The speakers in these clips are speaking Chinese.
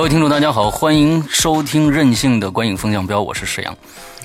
各位听众，大家好，欢迎收听任性的观影风向标，我是石阳。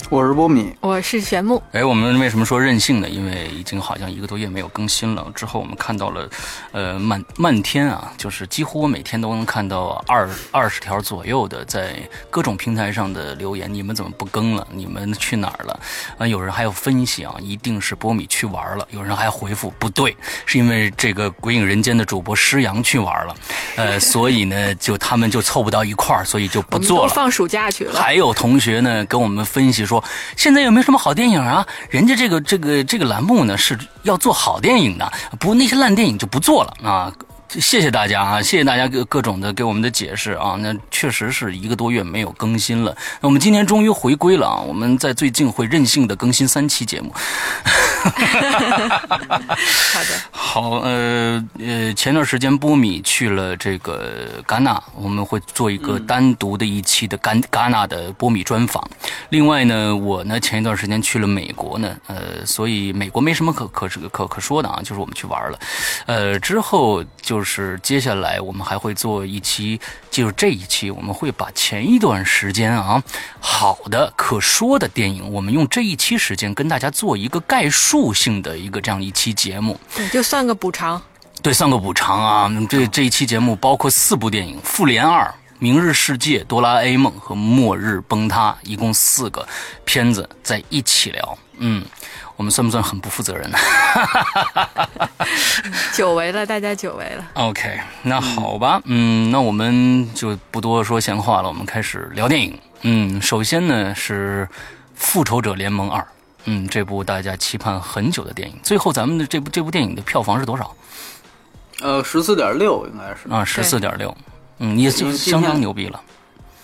我是波米，我是玄木。哎，我们为什么说任性呢？因为已经好像一个多月没有更新了。之后我们看到了，呃，漫漫天啊，就是几乎我每天都能看到二二十条左右的在各种平台上的留言。你们怎么不更了？你们去哪儿了？啊，有人还要分析啊，一定是波米去玩了。有人还回复不对，是因为这个鬼影人间的主播施阳去玩了。呃，所以呢，就他们就凑不到一块儿，所以就不做了。放暑假去了。还有同学呢，跟我们分析说。现在又没什么好电影啊？人家这个这个这个栏目呢是要做好电影的，不那些烂电影就不做了啊！谢谢大家啊，谢谢大家各各种的给我们的解释啊。那确实是一个多月没有更新了，那我们今天终于回归了啊！我们在最近会任性的更新三期节目。好的，好，呃呃，前段时间波米去了这个戛纳，我们会做一个单独的一期的戛戛纳的波米专访。另外呢，我呢前一段时间去了美国呢，呃，所以美国没什么可可可可说的啊，就是我们去玩了。呃，之后就是接下来我们还会做一期，就是这一期我们会把前一段时间啊好的可说的电影，我们用这一期时间跟大家做一个概述。性的一个这样一期节目，对，就算个补偿。对，算个补偿啊！这这一期节目包括四部电影：《复联二》《明日世界》《哆啦 A 梦》和《末日崩塌》，一共四个片子在一起聊。嗯，我们算不算很不负责任呢？久违了，大家久违了。OK，那好吧，嗯，那我们就不多说闲话了，我们开始聊电影。嗯，首先呢是《复仇者联盟二》。嗯，这部大家期盼很久的电影，最后咱们的这部这部电影的票房是多少？呃，十四点六应该是啊，十四点六，嗯，也就相当牛逼了。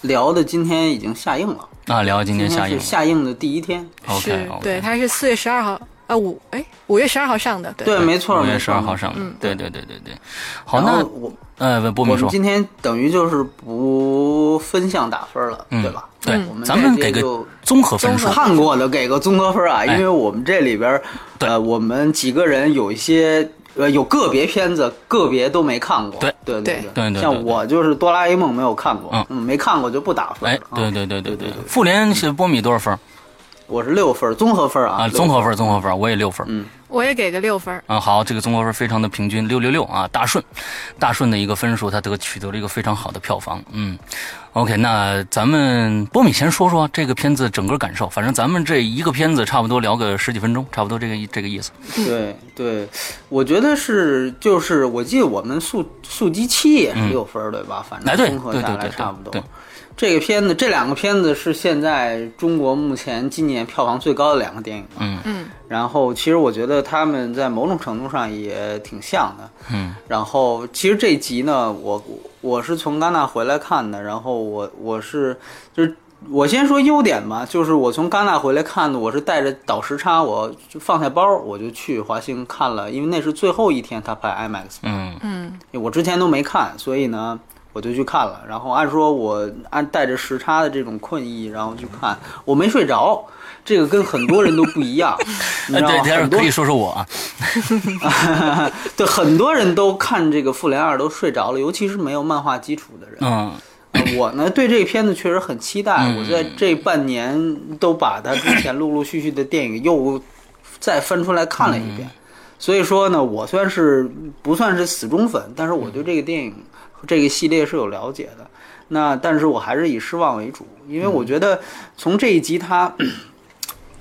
聊的今天已经下映了。啊，聊今天下映，下映的第一天。OK，对，它是四月十二号，啊五，哎，五月十二号上的，对，没错，五月十二号上的，对对对对对。好，那我呃，不明说，今天等于就是不分项打分了，对吧？对，我们咱们给个综合分数，看过的给个综合分啊，因为我们这里边，呃，我们几个人有一些，呃，有个别片子，个别都没看过，对对对对对，像我就是哆啦 A 梦没有看过，嗯，没看过就不打分。哎，对对对对对，复联是波米多少分？我是六分，综合分啊，啊，综合分，综合分，我也六分，嗯。我也给个六分啊，好，这个综合分非常的平均，六六六啊，大顺，大顺的一个分数，他得取得了一个非常好的票房，嗯，OK，那咱们波米先说说这个片子整个感受，反正咱们这一个片子差不多聊个十几分钟，差不多这个这个意思。对对，我觉得是，就是我记得我们速速激七也是六分对吧？反正综合下来差不多。这个片子，这两个片子是现在中国目前今年票房最高的两个电影。嗯嗯。然后，其实我觉得他们在某种程度上也挺像的。嗯。然后，其实这集呢，我我是从戛纳回来看的。然后我我是就是我先说优点吧，就是我从戛纳回来看的，我是带着倒时差，我就放下包，我就去华星看了，因为那是最后一天他拍 IMAX。嗯嗯。我之前都没看，所以呢。我就去看了，然后按说我按带着时差的这种困意，然后去看，我没睡着，这个跟很多人都不一样。你知道很多可以说说我啊，对，很多人都看这个《复联二》都睡着了，尤其是没有漫画基础的人。嗯，我呢对这个片子确实很期待，我在这半年都把它之前陆陆续续的电影又再翻出来看了一遍，所以说呢，我算是不算是死忠粉，但是我对这个电影。这个系列是有了解的，那但是我还是以失望为主，因为我觉得从这一集它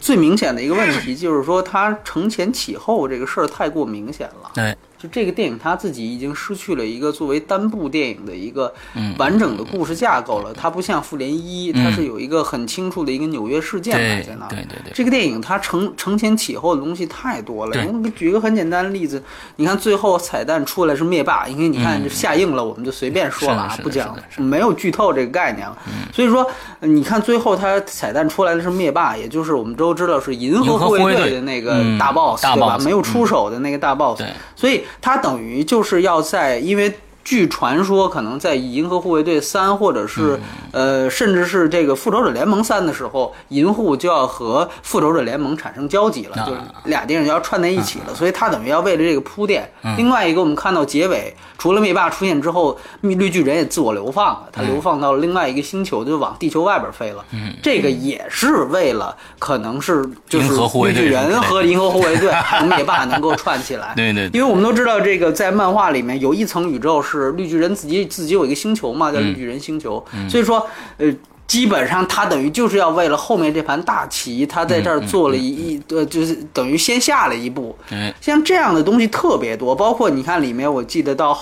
最明显的一个问题就是说他承前启后这个事儿太过明显了。对，就这个电影它自己已经失去了一个作为单部电影的一个完整的故事架构了。它不像《复联一》，它是有一个很清楚的一个纽约事件摆在那儿。对对对。这个电影它承承前启后的东西太多了。举一个很简单的例子，你看最后彩蛋出来是灭霸，因为你看这下映了，我们就随便说了啊，不讲，没有剧透这个概念了。所以说，你看最后它彩蛋出来的是灭霸，也就是我们都知道是银河护卫队的那个大 boss，对吧？没有出手的那个大 boss。所以它等于就是要在，因为据传说，可能在《银河护卫队三》或者是呃，甚至是这个《复仇者联盟三》的时候，银护就要和《复仇者联盟》产生交集了，就是俩电影就要串在一起了。所以他等于要为了这个铺垫。另外一个，我们看到结尾，除了灭霸出现之后，绿巨人也自我流放了，他流放到了另外一个星球，就往地球外边飞了。这个也是为了可能是就是绿巨人和银河护卫队 和灭霸能够串起来。对对。因为我们都知道，这个在漫画里面有一层宇宙是绿巨人自己自己有一个星球嘛，叫绿巨人星球。所以说，呃，基本上他等于就是要为了后面这盘大棋，他在这儿做了一呃，就是等于先下了一步。像这样的东西特别多，包括你看里面，我记得到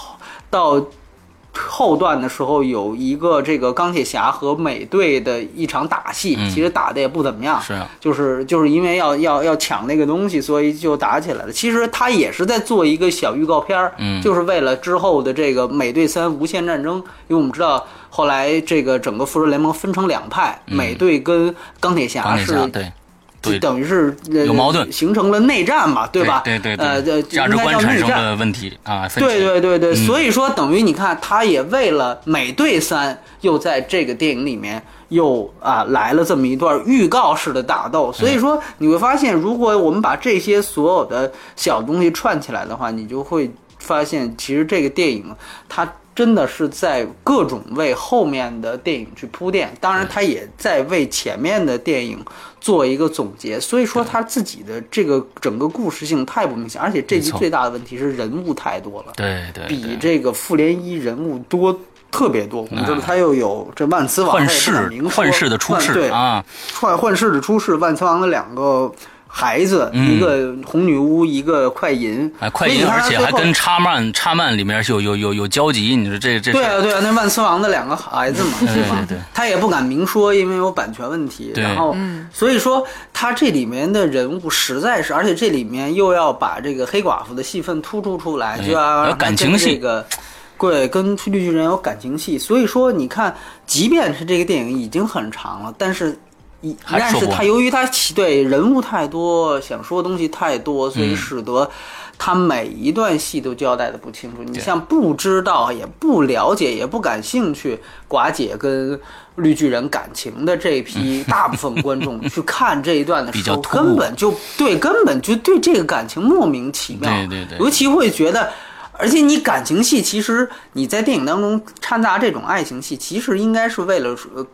到。后段的时候有一个这个钢铁侠和美队的一场打戏，其实打的也不怎么样，是啊，就是就是因为要要要抢那个东西，所以就打起来了。其实他也是在做一个小预告片儿，嗯，就是为了之后的这个美队三无限战争，因为我们知道后来这个整个复仇联盟分成两派，美队跟钢铁侠是对。就等于是有矛盾，形成了内战嘛，对吧？对对对，呃，价值观产生的问题啊，对对对对，所以说等于你看，他也为了美队三，又在这个电影里面又啊来了这么一段预告式的打斗，所以说你会发现，如果我们把这些所有的小东西串起来的话，你就会发现，其实这个电影它。真的是在各种为后面的电影去铺垫，当然他也在为前面的电影做一个总结。所以说他自己的这个整个故事性太不明显，而且这集最大的问题是人物太多了，对对，比这个复联一人物多特别多。我们知道他又有这万磁王，幻视，幻视的出世对啊，幻幻视的出世，万磁王的两个。孩子，一个红女巫，一个快银，哎，快银，而且还跟插曼插曼里面是有有有有交集。你说这这？对啊对啊，那万磁王的两个孩子嘛，对吧？他也不敢明说，因为有版权问题。然后，所以说他这里面的人物实在是，而且这里面又要把这个黑寡妇的戏份突出出来，就要感情戏。这个对，跟绿巨人有感情戏。所以说，你看，即便是这个电影已经很长了，但是。一，但是他由于他对人物太多，想说的东西太多，所以使得他每一段戏都交代的不清楚。你像不知道、也不了解、也不感兴趣寡姐跟绿巨人感情的这批 大部分观众去看这一段的时候，根本就对，根本就对这个感情莫名其妙。对对对，尤其会觉得，而且你感情戏，其实你在电影当中掺杂这种爱情戏，其实应该是为了呃。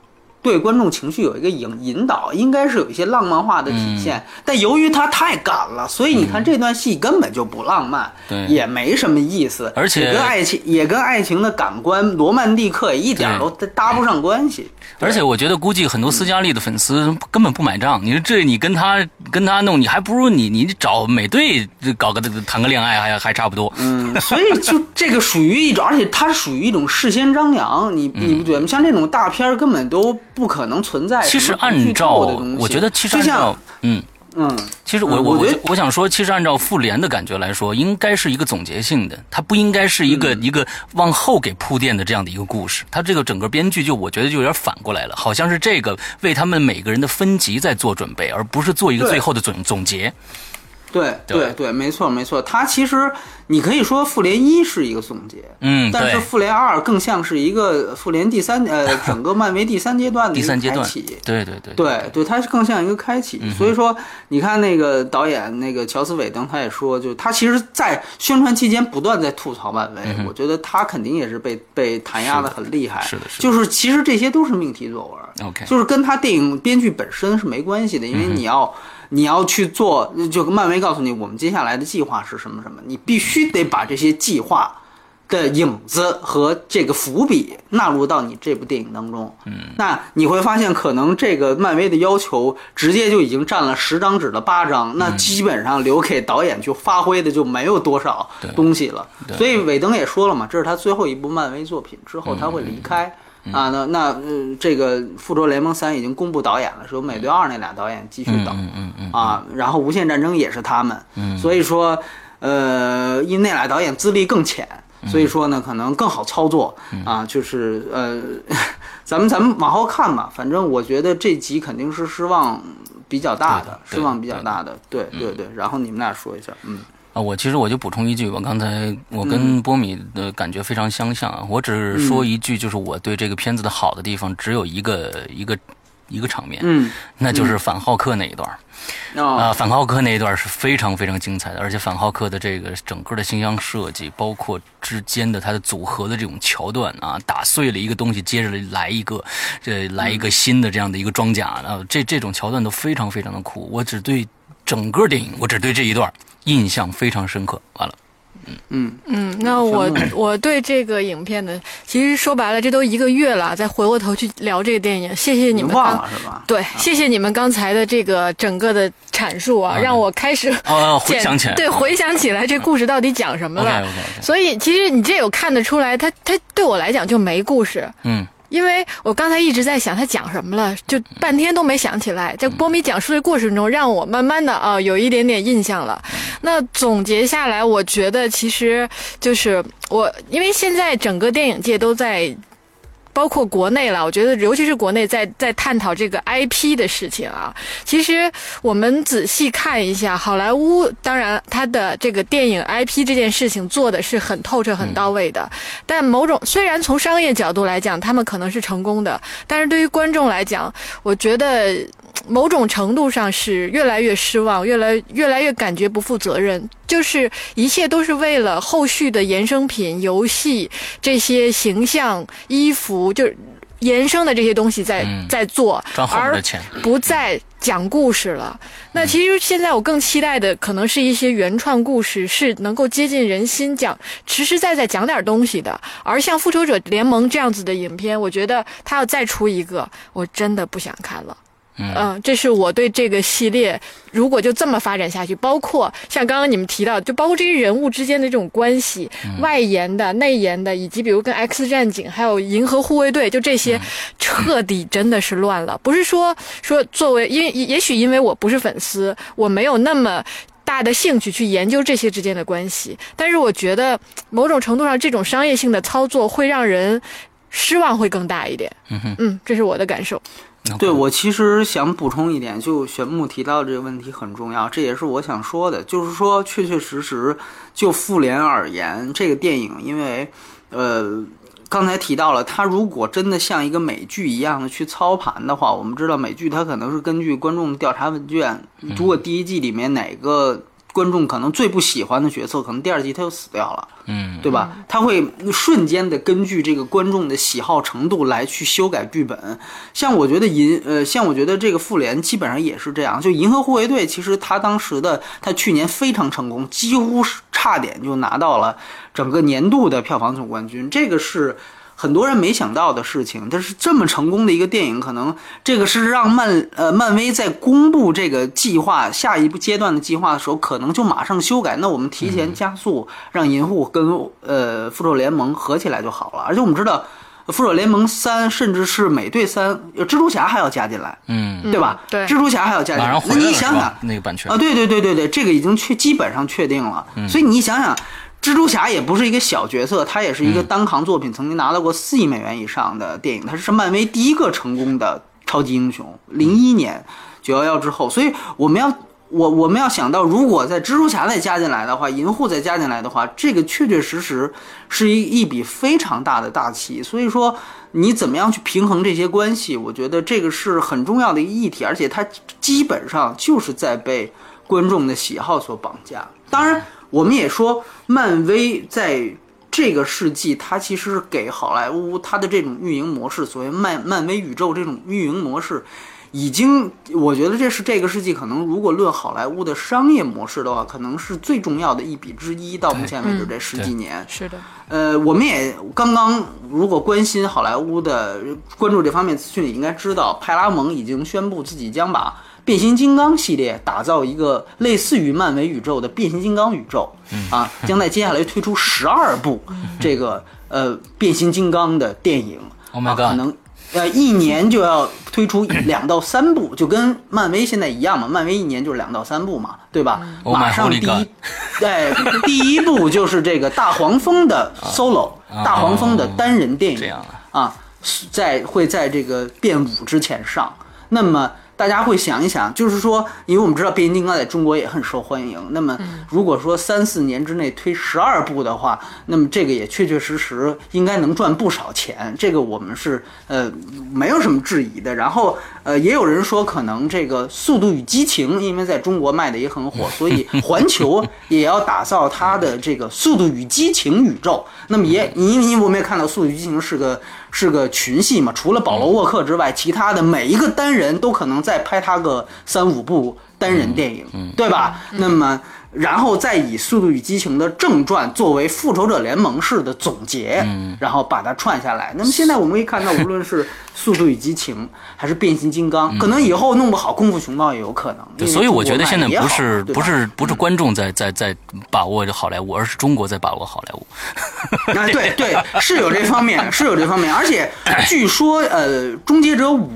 对观众情绪有一个引引导，应该是有一些浪漫化的体现，但由于他太赶了，所以你看这段戏根本就不浪漫，也没什么意思，而且跟爱情也跟爱情的感官罗曼蒂克一点都搭不上关系。而且我觉得估计很多斯嘉丽的粉丝根本不买账。你说这你跟他跟他弄，你还不如你你找美队搞个谈个恋爱还还差不多。嗯，所以就 这个属于一种，而且它属于一种事先张扬，你你不觉得吗？像这种大片根本都。不可能存在。其实按照我觉得，其实按照嗯嗯，其实我我我我想说，其实按照复联的感觉来说，应该是一个总结性的，它不应该是一个一个往后给铺垫的这样的一个故事。它这个整个编剧就我觉得就有点反过来了，好像是这个为他们每个人的分级在做准备，而不是做一个最后的总总结。对对。对，没错没错，它其实。你可以说复联一是一个总结，嗯，但是复联二更像是一个复联第三呃 整个漫威第三阶段的第三阶段，对对对。对对，它是更像一个开启。所以说，你看那个导演那个乔斯韦登，他也说，就他其实，在宣传期间不断在吐槽漫威，我觉得他肯定也是被被弹压的很厉害，是的，是的，就是其实这些都是命题作文，OK，就是跟他电影编剧本身是没关系的，因为你要你要去做，就漫威告诉你我们接下来的计划是什么什么，你必须得把这些。计划的影子和这个伏笔纳入到你这部电影当中。嗯，那你会发现，可能这个漫威的要求直接就已经占了十张纸的八张，那基本上留给导演去发挥的就没有多少东西了。所以韦登也说了嘛，这是他最后一部漫威作品，之后他会离开。啊，那那呃，这个《复仇者联盟三》已经公布导演了，说美队二那俩导演继续等。嗯嗯嗯。啊，然后《无限战争》也是他们。嗯。所以说，呃，因那俩导演资历更浅，所以说呢，可能更好操作。啊，就是呃，咱们咱们往后看吧。反正我觉得这集肯定是失望比较大的，失望比较大的。对对对。然后你们俩说一下，嗯。啊，我其实我就补充一句，吧刚才我跟波米的感觉非常相像啊。我只是说一句，就是我对这个片子的好的地方只有一个一个一个场面，嗯，那就是反浩克那一段啊，反浩克那一段是非常非常精彩的，而且反浩克的这个整个的形象设计，包括之间的它的组合的这种桥段啊，打碎了一个东西，接着来一个，这来一个新的这样的一个装甲啊，这这种桥段都非常非常的酷。我只对整个电影，我只对这一段。印象非常深刻。完了，嗯嗯嗯，那我我对这个影片的，其实说白了，这都一个月了，再回过头去聊这个电影，谢谢你们。忘了是吧？对，谢谢你们刚才的这个整个的阐述啊，让我开始哦回想起来，对，回想起来这故事到底讲什么了。所以其实你这有看得出来，他他对我来讲就没故事。嗯。因为我刚才一直在想他讲什么了，就半天都没想起来。在波米讲述的过程中，让我慢慢的啊有一点点印象了。那总结下来，我觉得其实就是我，因为现在整个电影界都在。包括国内了，我觉得尤其是国内在在探讨这个 IP 的事情啊。其实我们仔细看一下，好莱坞当然它的这个电影 IP 这件事情做的是很透彻、很到位的。但某种虽然从商业角度来讲，他们可能是成功的，但是对于观众来讲，我觉得。某种程度上是越来越失望，越来越来越感觉不负责任，就是一切都是为了后续的衍生品、游戏这些形象、衣服，就是延伸的这些东西在在做，而不再讲故事了。那其实现在我更期待的，可能是一些原创故事，是能够接近人心，讲实实在在讲点东西的。而像《复仇者联盟》这样子的影片，我觉得他要再出一个，我真的不想看了。嗯，这是我对这个系列，如果就这么发展下去，包括像刚刚你们提到，就包括这些人物之间的这种关系，外延的、内延的，以及比如跟 X 战警还有银河护卫队，就这些，彻底真的是乱了。不是说说作为，因也许因为我不是粉丝，我没有那么大的兴趣去研究这些之间的关系，但是我觉得某种程度上，这种商业性的操作会让人失望会更大一点。嗯嗯，这是我的感受。对我其实想补充一点，就玄木提到这个问题很重要，这也是我想说的，就是说确确实实就复联而言，这个电影因为，呃，刚才提到了，它如果真的像一个美剧一样的去操盘的话，我们知道美剧它可能是根据观众调查问卷，如果第一季里面哪个。观众可能最不喜欢的角色，可能第二集他就死掉了，嗯，对吧？他会瞬间的根据这个观众的喜好程度来去修改剧本。像我觉得银，呃，像我觉得这个复联基本上也是这样。就银河护卫队，其实他当时的他去年非常成功，几乎是差点就拿到了整个年度的票房总冠军。这个是。很多人没想到的事情，但是这么成功的一个电影，可能这个是让漫呃漫威在公布这个计划下一步阶段的计划的时候，可能就马上修改。那我们提前加速，让银护跟呃复仇联盟合起来就好了。而且我们知道，复仇联盟三甚至是美队三，蜘蛛侠还要加进来，嗯，对吧？对，蜘蛛侠还要加进来。那你想想，那个版权啊，对对对对对，这个已经确基本上确定了。所以你想想。蜘蛛侠也不是一个小角色，他也是一个单行作品，曾经拿到过四亿美元以上的电影，他是漫威第一个成功的超级英雄。零一年九幺幺之后，所以我们要我我们要想到，如果在蜘蛛侠再加进来的话，银护再加进来的话，这个确确实实是一一笔非常大的大棋。所以说，你怎么样去平衡这些关系，我觉得这个是很重要的一个议题，而且它基本上就是在被观众的喜好所绑架。当然。我们也说，漫威在这个世纪，它其实是给好莱坞它的这种运营模式，所谓漫漫威宇宙这种运营模式，已经，我觉得这是这个世纪可能如果论好莱坞的商业模式的话，可能是最重要的一笔之一。到目前为止这十几年，是的，呃，我们也刚刚如果关心好莱坞的关注这方面资讯，应该知道派拉蒙已经宣布自己将把变形金刚系列打造一个类似于漫威宇宙的变形金刚宇宙，啊，将在接下来推出十二部这个呃变形金刚的电影，Oh my 啊 god 可能呃一年就要推出两到三部，就跟漫威现在一样嘛，漫威一年就是两到三部嘛，对吧？Oh 马上第一，对，第一部就是这个大黄蜂的 solo，、大黄蜂的单人电影，啊。在会在这个变五之前上。那么大家会想一想，就是说，因为我们知道变形金刚在中国也很受欢迎。那么如果说三四年之内推十二部的话，那么这个也确确实实应该能赚不少钱。这个我们是呃没有什么质疑的。然后呃也有人说，可能这个《速度与激情》因为在中国卖的也很火，所以环球也要打造它的这个《速度与激情》宇宙。那么也你因为我们也看到《速度与激情》是个是个群戏嘛，除了保罗沃克之外，其他的每一个单人都可能再拍他个三五部单人电影，对吧？那么。然后再以《速度与激情》的正传作为复仇者联盟式的总结，然后把它串下来。那么现在我们可以看到，无论是《速度与激情》还是变形金刚，可能以后弄不好功夫熊猫也有可能。对，所以我觉得现在不是不是不是观众在在在把握好莱坞，而是中国在把握好莱坞。啊，对对，是有这方面，是有这方面，而且 据说呃，《终结者五》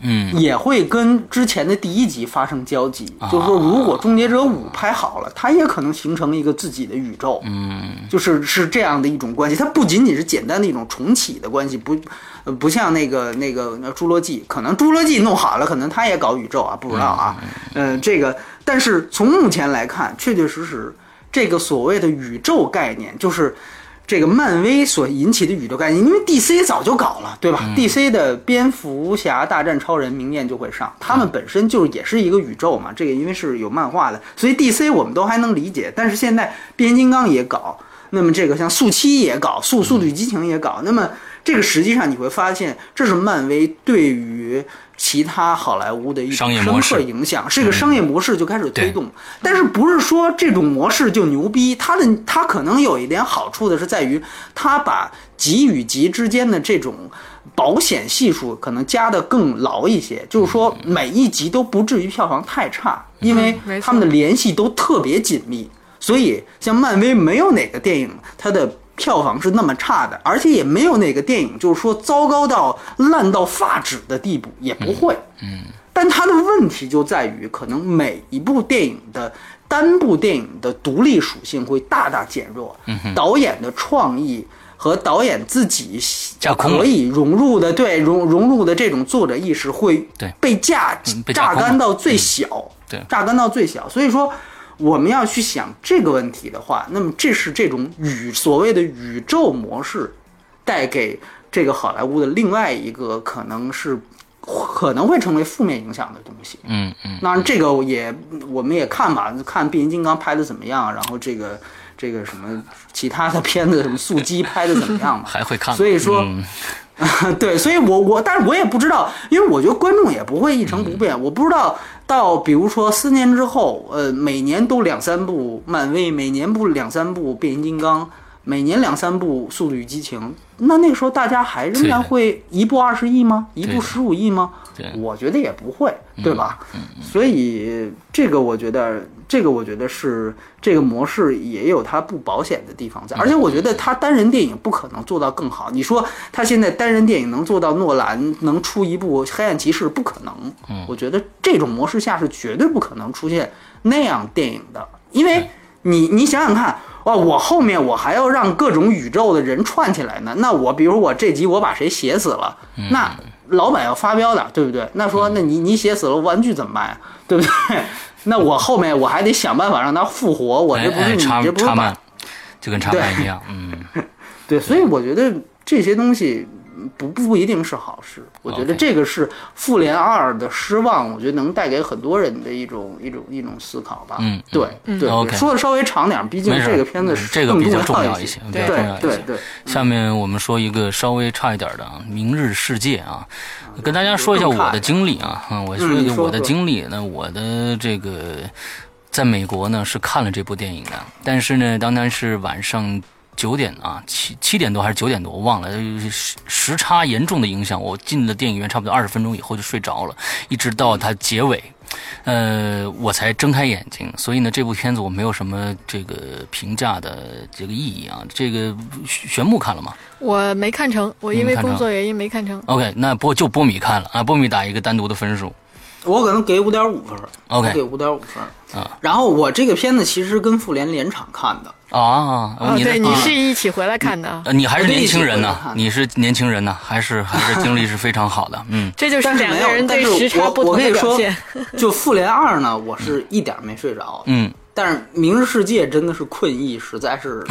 嗯也会跟之前的第一集发生交集，啊就是说，如果《终结者五》拍好了，它也可能形成一个自己的宇宙，嗯，就是是这样的一种关系，它不仅仅是简单的一种重启的关系，不。呃不像那个那个那侏罗纪，可能侏罗纪弄好了，可能他也搞宇宙啊，不知道啊。嗯、这个，但是从目前来看，确确实实，这个所谓的宇宙概念，就是这个漫威所引起的宇宙概念，因为 DC 早就搞了，对吧、d c 的蝙蝠侠大战超人明年就会上，他们本身就是也是一个宇宙嘛，这个因为是有漫画的，所以 DC 我们都还能理解。但是现在变形金刚也搞，那么这个像速七也搞，速速度与激情也搞，那么这个实际上你会发现，这是漫威对于其他好莱坞的一种深刻影响，这个商业模式就开始推对动。但是不是说这种模式就牛逼？它的它可能有一点好处的是在于，它把集与集之间的这种保险系数可能加得更牢一些，就是说每一集都不至于票房太差，因为他们的联系都特别紧密。所以像漫威没有哪个电影它的票房是那么差的，而且也没有哪个电影就是说糟糕到烂到发指的地步，也不会。嗯，但它的问题就在于，可能每一部电影的单部电影的独立属性会大大减弱，导演的创意。和导演自己可以融入的，对融融入的这种作者意识会对。被榨空了。干到最小，对。榨干到最小。所以说，我们要去想这个问题的话，那么这是这种宇所谓的宇宙模式带给这个好莱坞的另外一个可能是可能会成为负面影响的东西。嗯嗯，当然，这个也我们也看吧，看变形金刚拍的怎么样，然后这个这个什么其他的片子，什么速激拍的怎么样嘛。还会看吗。所以说嗯 对，所以我我，但是我也不知道，因为我觉得观众也不会一成不变。我不知道到比如说四年之后，呃，每年都两三部漫威，每年不两三部变形金刚，每年两三部速度与激情，那那个时候大家还仍然会一部二十亿吗？一部十五亿吗？我觉得也不会，对吧？所以这个我觉得，这个我觉得是这个模式也有它不保险的地方在，而且我觉得它单人电影不可能做到更好。你说他现在单人电影能做到诺兰能出一部《黑暗骑士》不可能，我觉得这种模式下是绝对不可能出现那样电影的，因为你你想想看。哦！我后面我还要让各种宇宙的人串起来呢。那我比如我这集我把谁写死了，那老板要发飙的，对不对？那说那你你写死了玩具怎么办呀？对不对？那我后面我还得想办法让他复活，我这不是你这不就跟插板一样，嗯，对，所以我觉得这些东西不不一定是好事。我觉得这个是《复联二》的失望，我觉得能带给很多人的一种一种一种思考吧。嗯对对 OK 说的稍微长点，毕竟这个片子这个比较重要要一些，比较对重要一些。对对，下面我们说一个稍微差一点的啊，《明日世界》啊，跟大家说一下我的经历啊，嗯，我说一下我的经历。那我的这个在美国呢是看了这部电影的，但是呢，当然是晚上。九点啊，七七点多还是九点多，我忘了，时时差严重的影响，我进了电影院差不多二十分钟以后就睡着了，一直到它结尾，呃，我才睁开眼睛。所以呢，这部片子我没有什么这个评价的这个意义啊。这个玄木看了吗我没看成，我因为工作原因没看成。？OK，那波就波米看了啊，波米打一个单独的分数。我可能给五点五分 OK 我给五点五分啊。然后我这个片子其实跟复联连场看的，啊，哦，你对，你啊是一起回来看的你还是年轻人呢你是年轻人呢，还是还是精力是非常好的，嗯 这就是但是没有两个人对时差我不同的我跟你说表现。就复联二呢，我是一点没睡着。嗯但是《明日世界》真的是困意，实在是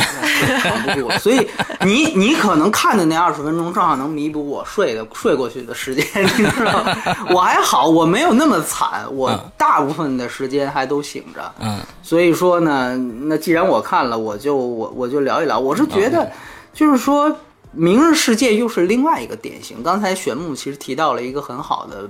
扛不住，所以你你可能看的那二十分钟正好能弥补我睡的睡过去的时间，你知道吗？我还好，我没有那么惨，我嗯大部分的时间还都醒着。嗯所以说呢，那既然我看了，我就我我就聊一聊。我是觉得，就是说，《明日世界》又是另外一个典型。刚才玄木其实提到了一个很好的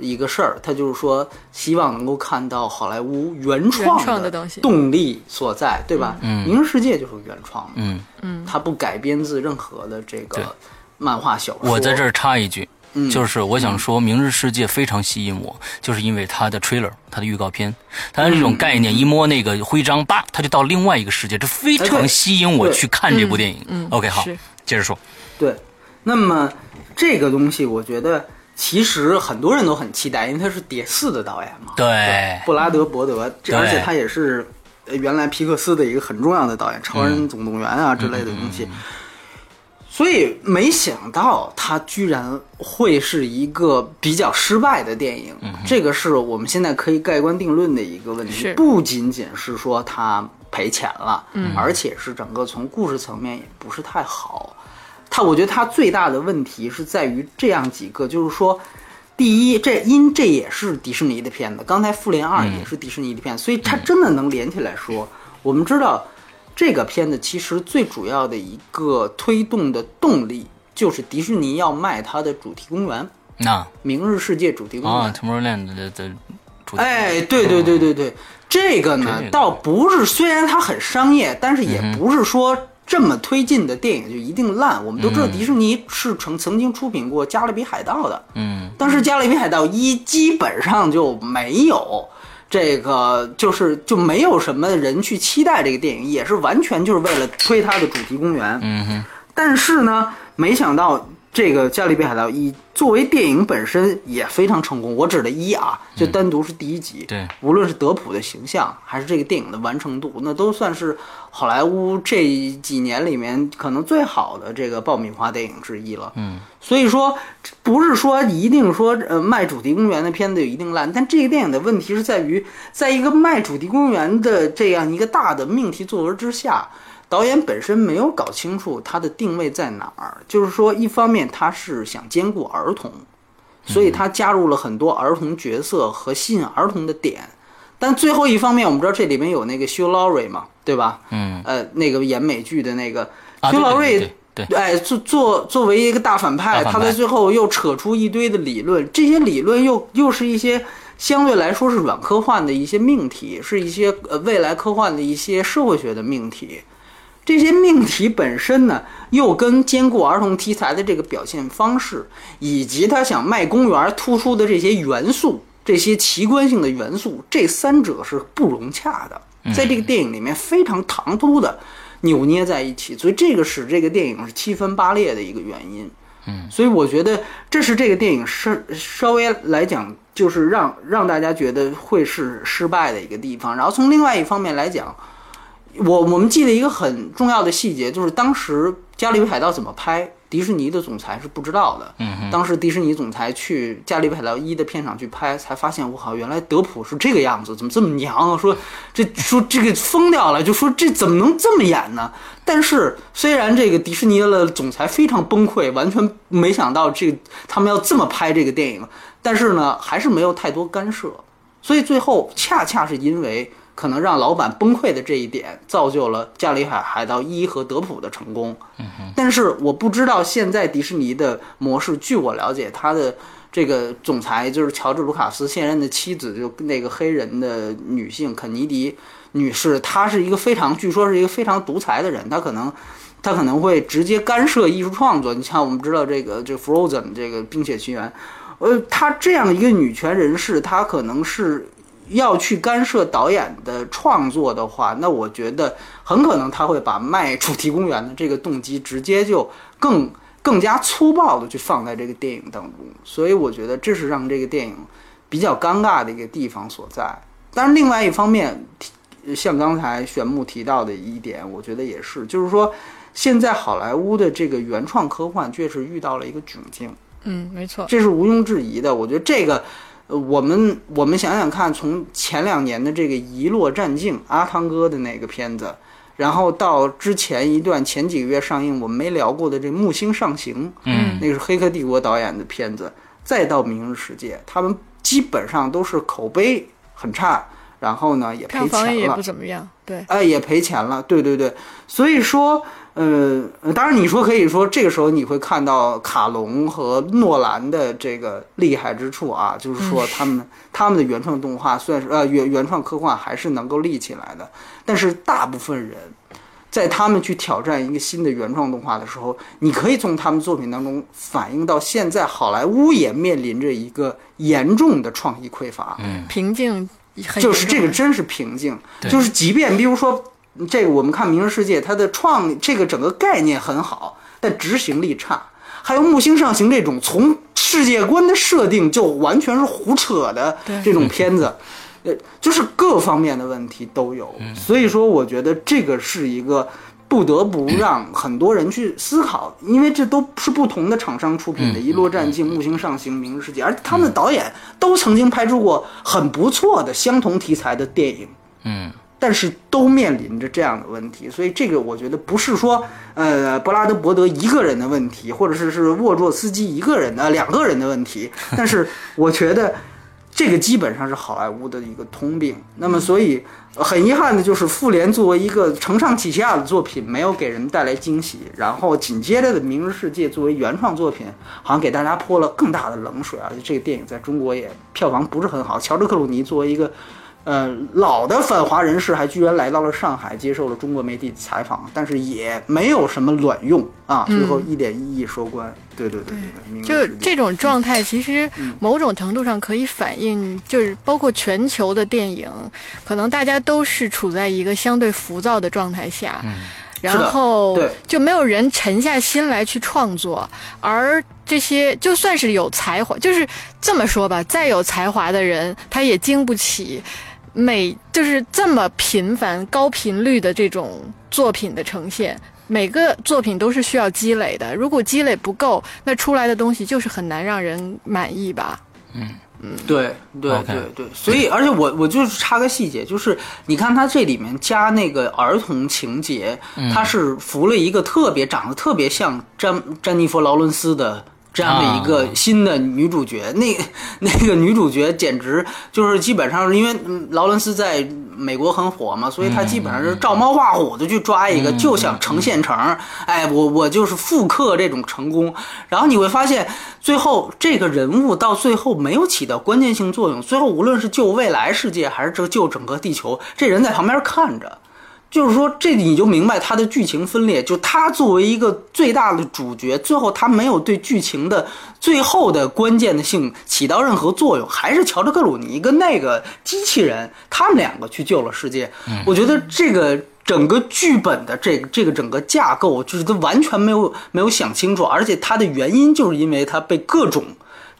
一个事儿，他就是说，希望能够看到好莱坞原创的东西动力所在，对吧？嗯明日世界》就是原创的，嗯，它不改编自任何的这个漫画小说。我在这儿插一句。嗯就是我想说，《明日世界》非常吸引我，就是因为它的 trailer，它的预告片，它的这种概念，一摸那个徽章，叭，它就到另外一个世界，这非常吸引我去看这部电影。嗯 OK，好，接着说。对，那么这个东西，我觉得其实很多人都很期待，因为他是谍四的导演嘛。对，布拉德伯德，这而且他也是呃原来皮克斯的一个很重要的导演，《超人总动员》啊之类的东西。所以没想到他居然会是一个比较失败的电影，这个是我们现在可以盖棺定论的一个问题。不仅仅是说他赔钱了，而且是整个从故事层面也不是太好。他我觉得他最大的问题是在于这样几个，就是说，第一，这因这也是迪士尼的片子，刚才《复联二》也是迪士尼的片子，所以它真的能连起来说。我们知道，这个片子其实最主要的一个推动的动力就是迪士尼要卖它的主题公园那《明日世界》主题公园。啊，Tomorrowland 的的主题，哎，对对对对对，这个呢倒不是，虽然它很商业，但是也不是说这么推进的电影就一定烂。我们都知道迪士尼是曾曾经出品过《加勒比海盗》的，嗯但是《加勒比海盗一》基本上就没有。这个就是就没有什么人去期待这个电影，也是完全就是为了推它的主题公园。嗯哼，但是呢，没想到这个《加勒比海盗一》作为电影本身也非常成功。我指的一啊，就单独是第一集，对无论是德普的形象，还是这个电影的完成度，那都算是好莱坞这几年里面可能最好的这个爆米花电影之一了。嗯，所以说，不是说一定说呃卖主题公园的片子就一定烂，但这个电影的问题是在于，在一个卖主题公园的这样一个大的命题作文之下。导演本身没有搞清楚他的定位在哪儿，就是说，一方面他是想兼顾儿童，所以他加入了很多儿童角色和吸引儿童的点，但最后一方面，我们知道这里面有那个修劳瑞嘛，对吧？嗯呃，那个演美剧的那个修劳瑞，对哎，作作作为一个大反派，大反派他在最后又扯出一堆的理论，这些理论又又是一些相对来说是软科幻的一些命题，是一些呃未来科幻的一些社会学的命题。这些命题本身呢，又跟兼顾儿童题材的这个表现方式，以及他想卖公园突出的这些元素、这些奇观性的元素，这三者是不融洽的，在这个电影里面非常唐突的扭捏在一起，所以这个使这个电影是七分八裂的一个原因。嗯，所以我觉得这是这个电影是稍微来讲，就是让让大家觉得会是失败的一个地方。然后从另外一方面来讲，我我们记得一个很重要的细节，就是当时《加勒比海盗》怎么拍，迪士尼的总裁是不知道的。嗯当时迪士尼总裁去《加勒比海盗一》的片场去拍，才发现我靠，原来德普是这个样子，怎么这么娘啊？说 这说这个疯掉了，就说这怎么能这么演呢？但是虽然这个迪士尼的总裁非常崩溃，完全没想到这个他们要这么拍这个电影，但是呢，还是没有太多干涉。所以最后恰恰是因为可能让老板崩溃的这一点，造就了《加勒海海盗一》和德普的成功。但是我不知道现在迪士尼的模式，据我了解，他的这个总裁就是乔治·卢卡斯现任的妻子，就那个黑人的女性肯尼迪女士，她是一个非常，据说是一个非常独裁的人，她可能。她可能会直接干涉艺术创作。你像我们知道这个这个 Frozen 这个《冰雪奇缘》，呃，她这样一个女权人士，她可能是要去干涉导演的创作的话，那我觉得很可能他会把卖主题公园的这个动机直接就更更加粗暴的去放在这个电影当中，所以我觉得这是让这个电影比较尴尬的一个地方所在。但是，另外一方面，像刚才玄木提到的一点，我觉得也是，就是说现在好莱坞的这个原创科幻确实遇到了一个窘境。嗯，没错。这是毋庸置疑的。我觉得这个，呃，我们我们想想看，从前两年的这个《遗落战境》阿汤哥的那个片子，然后到之前一段前几个月上映我们没聊过的这《木星上行》，嗯，那个是《黑客帝国》导演的片子，再到《明日世界》，他们基本上都是口碑很差，然后呢也赔钱了票房也不。怎么样，对，哎，也赔钱了，对对对，所以说，呃，呃当然你说可以说这个时候你会看到卡隆和诺兰的这个厉害之处啊，就是说他们、他们的原创动画算是呃原原创科幻还是能够立起来的，但是大部分人。在他们去挑战一个新的原创动画的时候，你可以从他们作品当中反映到现在好莱坞也面临着一个严重的创意匮乏。嗯瓶颈很就是这个真是瓶颈，就是即便比如说这个我们看《明日世界》，它的创这个整个概念很好，但执行力差。还有《木星上行》这种从世界观的设定就完全是胡扯的这种片子，呃，就是各方面的问题都有。所以说，我觉得这个是一个不得不让很多人去思考，因为这都是不同的厂商出品的《一落战境》《木星上行》《明日世界》，而他们的导演都曾经拍出过很不错的相同题材的电影。嗯，但是都面临着这样的问题，所以这个我觉得不是说呃布拉德伯德一个人的问题，或者是是沃卓斯基一个人的、两个人的问题，但是我觉得这个基本上是好莱坞的一个通病。那么，所以很遗憾的就是，复联作为一个承上启下的作品，没有给人带来惊喜。然后紧接着的《明日世界》作为原创作品，好像给大家泼了更大的冷水，啊这个电影在中国也票房不是很好。乔治克鲁尼作为一个呃，老的反华人士还居然来到了上海，接受了中国媒体采访，但是也没有什么卵用啊，最后一点意义收官。对对对对对，就这种状态，其实嗯某种程度上可以反映，就是包括全球的电影，可能大家都是处在一个相对浮躁的状态下。然后就没有人沉下心来去创作，而这些就算是有才华，就是这么说吧，再有才华的人，他也经不起每就是这么频繁、高频率的这种作品的呈现。每个作品都是需要积累的，如果积累不够，那出来的东西就是很难让人满意吧。嗯。嗯对对对对，所以而且我我就是插个细节，就是你看他这里面加那个儿童情节，他是扶了一个特别长得特别像詹詹妮弗劳伦斯的。这样的一个新的女主角，那 那个女主角简直就是基本上是因为嗯劳伦斯在美国很火嘛，所以他基本上是照猫画虎的去抓一个，就想成现成。哎，我我就是复刻这种成功，然后你会发现，最后这个人物到最后没有起到关键性作用。最后无论是救未来世界，还是这救整个地球，这人在旁边看着。就是说，这你就明白他的剧情分裂。就他作为一个最大的主角，最后他没有对剧情的最后的关键的性起到任何作用，还是乔治克鲁尼跟那个机器人他们两个去救了世界。我觉得这个整个剧本的这个这个整个架构，就是他完全没有没有想清楚，而且它的原因就是因为它被各种。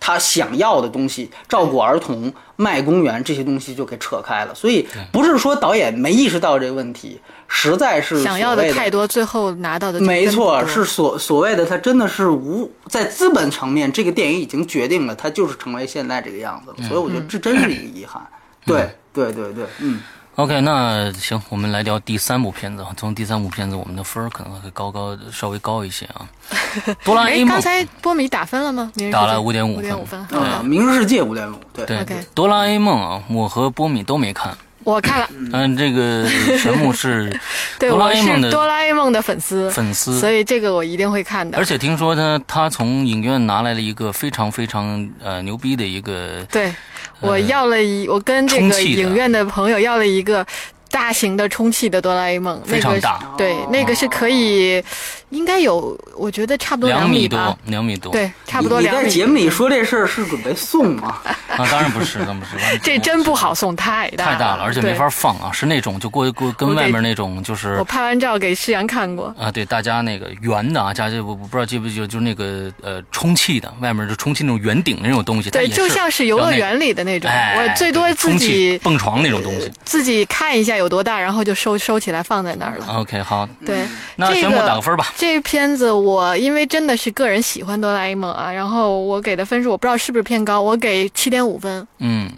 他想要的东西，照顾儿童、卖公园这些东西就给扯开了。所以不是说导演没意识到这个问题，实在是想要的太多，最后拿到的没错，是所所谓的他真的是无在资本层面，这个电影已经决定了，他就是成为现在这个样子了。所以我觉得这真是一个遗憾。对对对对，嗯，OK，那行，我们来聊第三部片子啊。从第三部片子，我们的分儿可能会高高稍微高一些啊。哆啦 A 哎，梦刚才波米打分了吗？打了五点五五点五分。啊，明日世界五点五，对对 OK 哆啦 A 梦啊，我和波米都没看。我看了，嗯，这个神木是 对，哆啦我 A 梦的是哆啦 A 梦的粉丝，粉丝，所以这个我一定会看的而。且听说他他从影院拿来了一个非常非常呃牛逼的一个对，我要了一，我跟这个影院的朋友要了一个大型的充气的哆啦 A 梦，那个是非常大对，那个是可以，应该有，我觉得差不多两米吧多，，两米多。对，差不多你两米。在节目里说这事儿是准备送吗？啊，当然不是，当然不是，这真不好送，太大太大了，而且没法放啊，是那种就过过跟外面那种就是我拍完照给世阳看过，啊，对，大家那个圆的啊，家这我我不知道记不记得，就是那个呃充气的，外面就充气那种圆顶的那种东西，对，就像是游乐园里的那种，哎，我最多自己蹦床那种东西。自己看一下有多大，然后就收收起来放在那儿了。OK，好，对，那宣布这个打个分吧。这片子我因为真的是个人喜欢哆啦 A 梦啊，然后我给的分数我不知道是不是偏高，我给七点五分。嗯，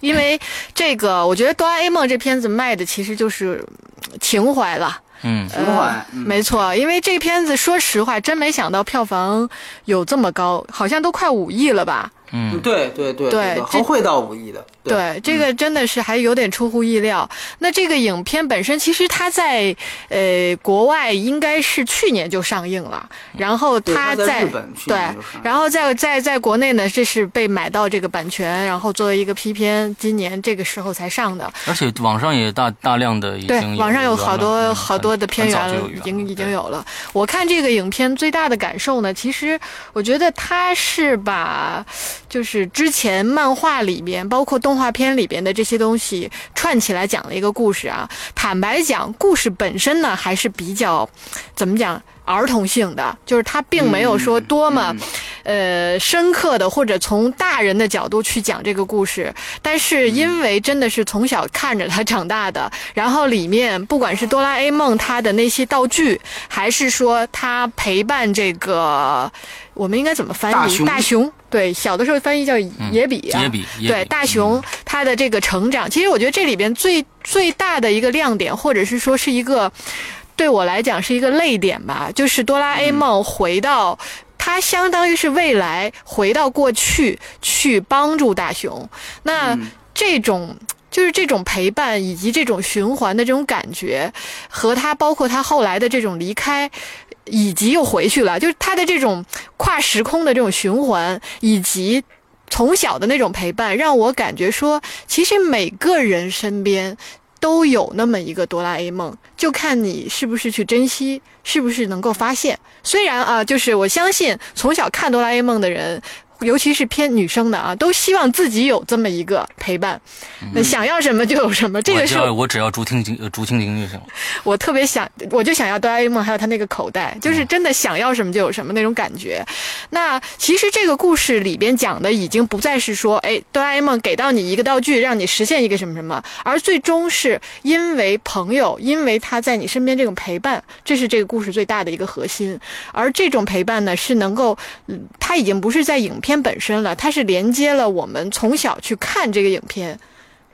因为这个，我觉得哆啦 A 梦这片子卖的其实就是嗯情怀了。嗯，情怀呃嗯没错，因为这片子说实话，真没想到票房有这么高，好像都快五亿了吧？嗯，对对对对这还会到五亿的。对，这个真的是还有点出乎意料。那这个影片本身，其实它在呃国外应该是去年就上映了，然后它在在日本去对然后在在在国内呢，这是被买到这个版权，然后作为一个批片，今年这个时候才上的。而且网上也大大量的已对经，网上有好多嗯好多的片源已经已经有了。我看这个影片最大的感受呢，其实我觉得它是把就是之前漫画里边，包括动画片里边的这些东西串起来讲了一个故事啊。坦白讲，故事本身呢还是比较怎么讲？儿童性的，就是它并没有说多么，呃，深刻的或者从大人的角度去讲这个故事，但是因为真的是从小看着它长大的，然后里面不管是哆啦 A 梦它的那些道具，还是说它陪伴这个，我们应该怎么翻译？大熊对，小的时候翻译叫野比啊，野比野比。对大熊他的这个成长，其实我觉得这里边最最大的一个亮点，或者是说是一个对我来讲是一个泪点吧，就是哆啦 A 梦回到。它相当于是未来回到过去去帮助大雄，那这种就是这种陪伴以及这种循环的这种感觉，和他包括他后来的这种离开，以及又回去了，就是他的这种跨时空的这种循环，以及从小的那种陪伴，让我感觉说，其实每个人身边。都有那么一个哆啦 A 梦，就看你是不是去珍惜，是不是能够发现。虽然啊，就是我相信从小看哆啦 A 梦的人，尤其是偏女生的啊，都希望自己有这么一个陪伴，那想要什么就有什么。这个是我只要我只要竹蜻蜓呃竹蜻蜓就行了。我特别想，我就想要哆啦 A 梦，还有他那个口袋，就是真的想要什么就有什么那种感觉。那其实这个故事里边讲的已经不再是说，哎，哆啦 A 梦给到你一个道具，让你实现一个什么什么，而最终是因为朋友，因为他在你身边这种陪伴，这是这个故事最大的一个核心。而这种陪伴呢，是能够，嗯，它已经不是在影片本身了，它是连接了我们从小去看这个影片。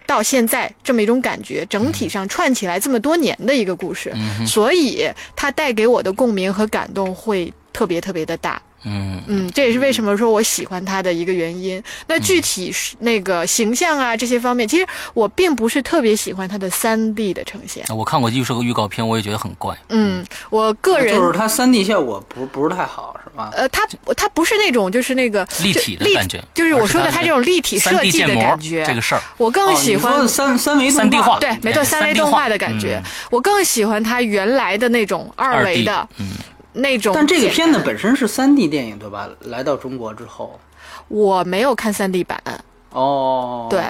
到现在这么一种感觉，整体上串起来这么多年的一个故事，所以它带给我的共鸣和感动会特别特别的大。嗯，嗯，这也是为什么说我喜欢它的一个原因。那具体是那个形象啊这些方面，其实我并不是特别喜欢它的三 D 的呈现。我看过预售预告片，我也觉得很怪。嗯，我个人就是它三 D 效果不不是太好，是吧？呃，它它不是那种就是那个立体的感觉就是我说的它它这种立体设计的感觉。这个事儿，我更哦喜欢三三维动 3D 化对，没错，哎三维动画的感觉，嗯我更喜欢它原来的那种二维的嗯，那种。但这个片子本身是三 D 电影，对吧？来到中国之后，我没有看三 D 版，哦，对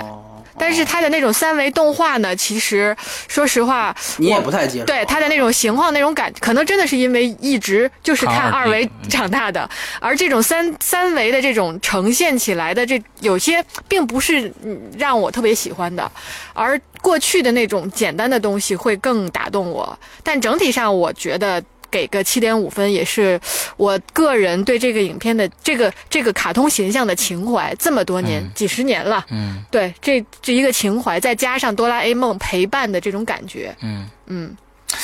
但是它的那种三维动画呢，其实说实话，你也不太接受。对它的那种形状那种感，可能真的是因为一直就是看看二二维长大的，而这种三三维的这种呈现起来的这有些并不是嗯让我特别喜欢的，而过去的那种简单的东西会更打动我。但整体上，我觉得。给个七点五分，也是我个人对这个影片的这个这个卡通形象的情怀，这么多年、几十年了，嗯。对这这一个情怀，再加上哆啦 A 梦陪伴的这种感觉，嗯。嗯，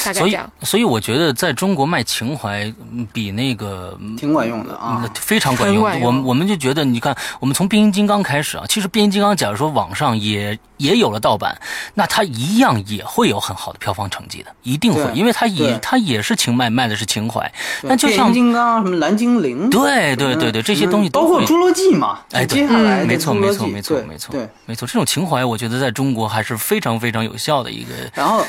大概所以这样。，所以我觉得在中国卖情怀嗯比那个嗯挺管用的啊。非常管用。管用我们我们就觉得，你看，我们从变形金刚开始啊，其实变形金刚，假如说网上也也有了盗版，那它一样也会有很好的票房成绩的，一定会，因为它也它也是情卖，卖的是情怀。对那就像变形金刚什么蓝精灵，对对对对，这些东西都会包括侏罗纪嘛，哎接下来的没错没错没错没错对。没错，这种情怀，我觉得在中国还是非常非常有效的一个。然后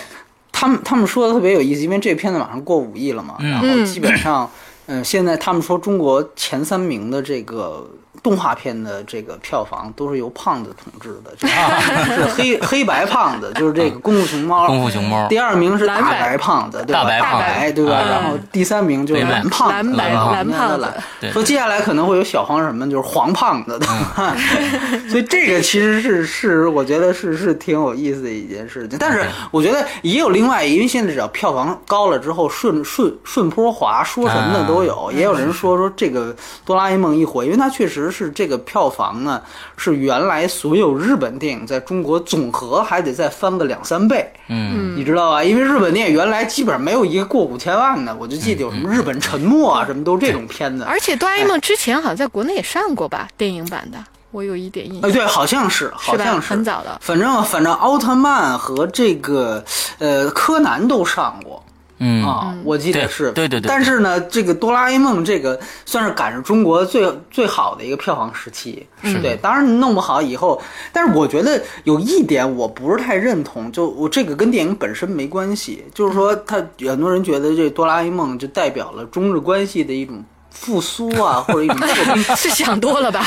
他们他们说的特别有意思，因为这片子马上过五亿了嘛，嗯。然后基本上，嗯、现在他们说中国前三名的这个动画片的这个票房都是由胖子统治的，就 是是黑黑白胖子，就是这个功夫熊猫，功夫熊猫。第二名是大白白胖子，对吧？大大白胖子。白对吧？嗯。然后第三名就是蓝胖子，蓝白蓝胖子。蓝说接下来可能会有小黄什么，就是黄胖子，对吧？所以这个其实是是，我觉得是是挺有意思的一件事情。但是我觉得也有另外，因为现在只要票房高了之后，顺顺顺坡滑，说什么的都有。也有人说说这个哆啦 A 梦一火，因为它确实是这个票房呢，是原来所有日本电影在中国总和还得再翻个两三倍。嗯，你知道吧？因为日本电影原来基本上没有一个过五千万的，我就记得有什么《日本沉默》啊，什么都是这种片子。而且哆啦 A 梦之前好像在国内也上过吧，电影版的，我有一点印哎，象，对，好像是，好？像是很早的。反正反正奥特曼和这个呃柯南都上过。嗯。啊，我记得对是，对对对但是呢，这个哆啦 A 梦这个算是赶上中国最最好的一个票房时期，是对。当然弄不好以后，但是我觉得有一点我不是太认同，就我这个跟电影本身没关系，就是说他很多人觉得这哆啦 A 梦就代表了中日关系的一种复苏啊，或者一种破冰。是想多了吧？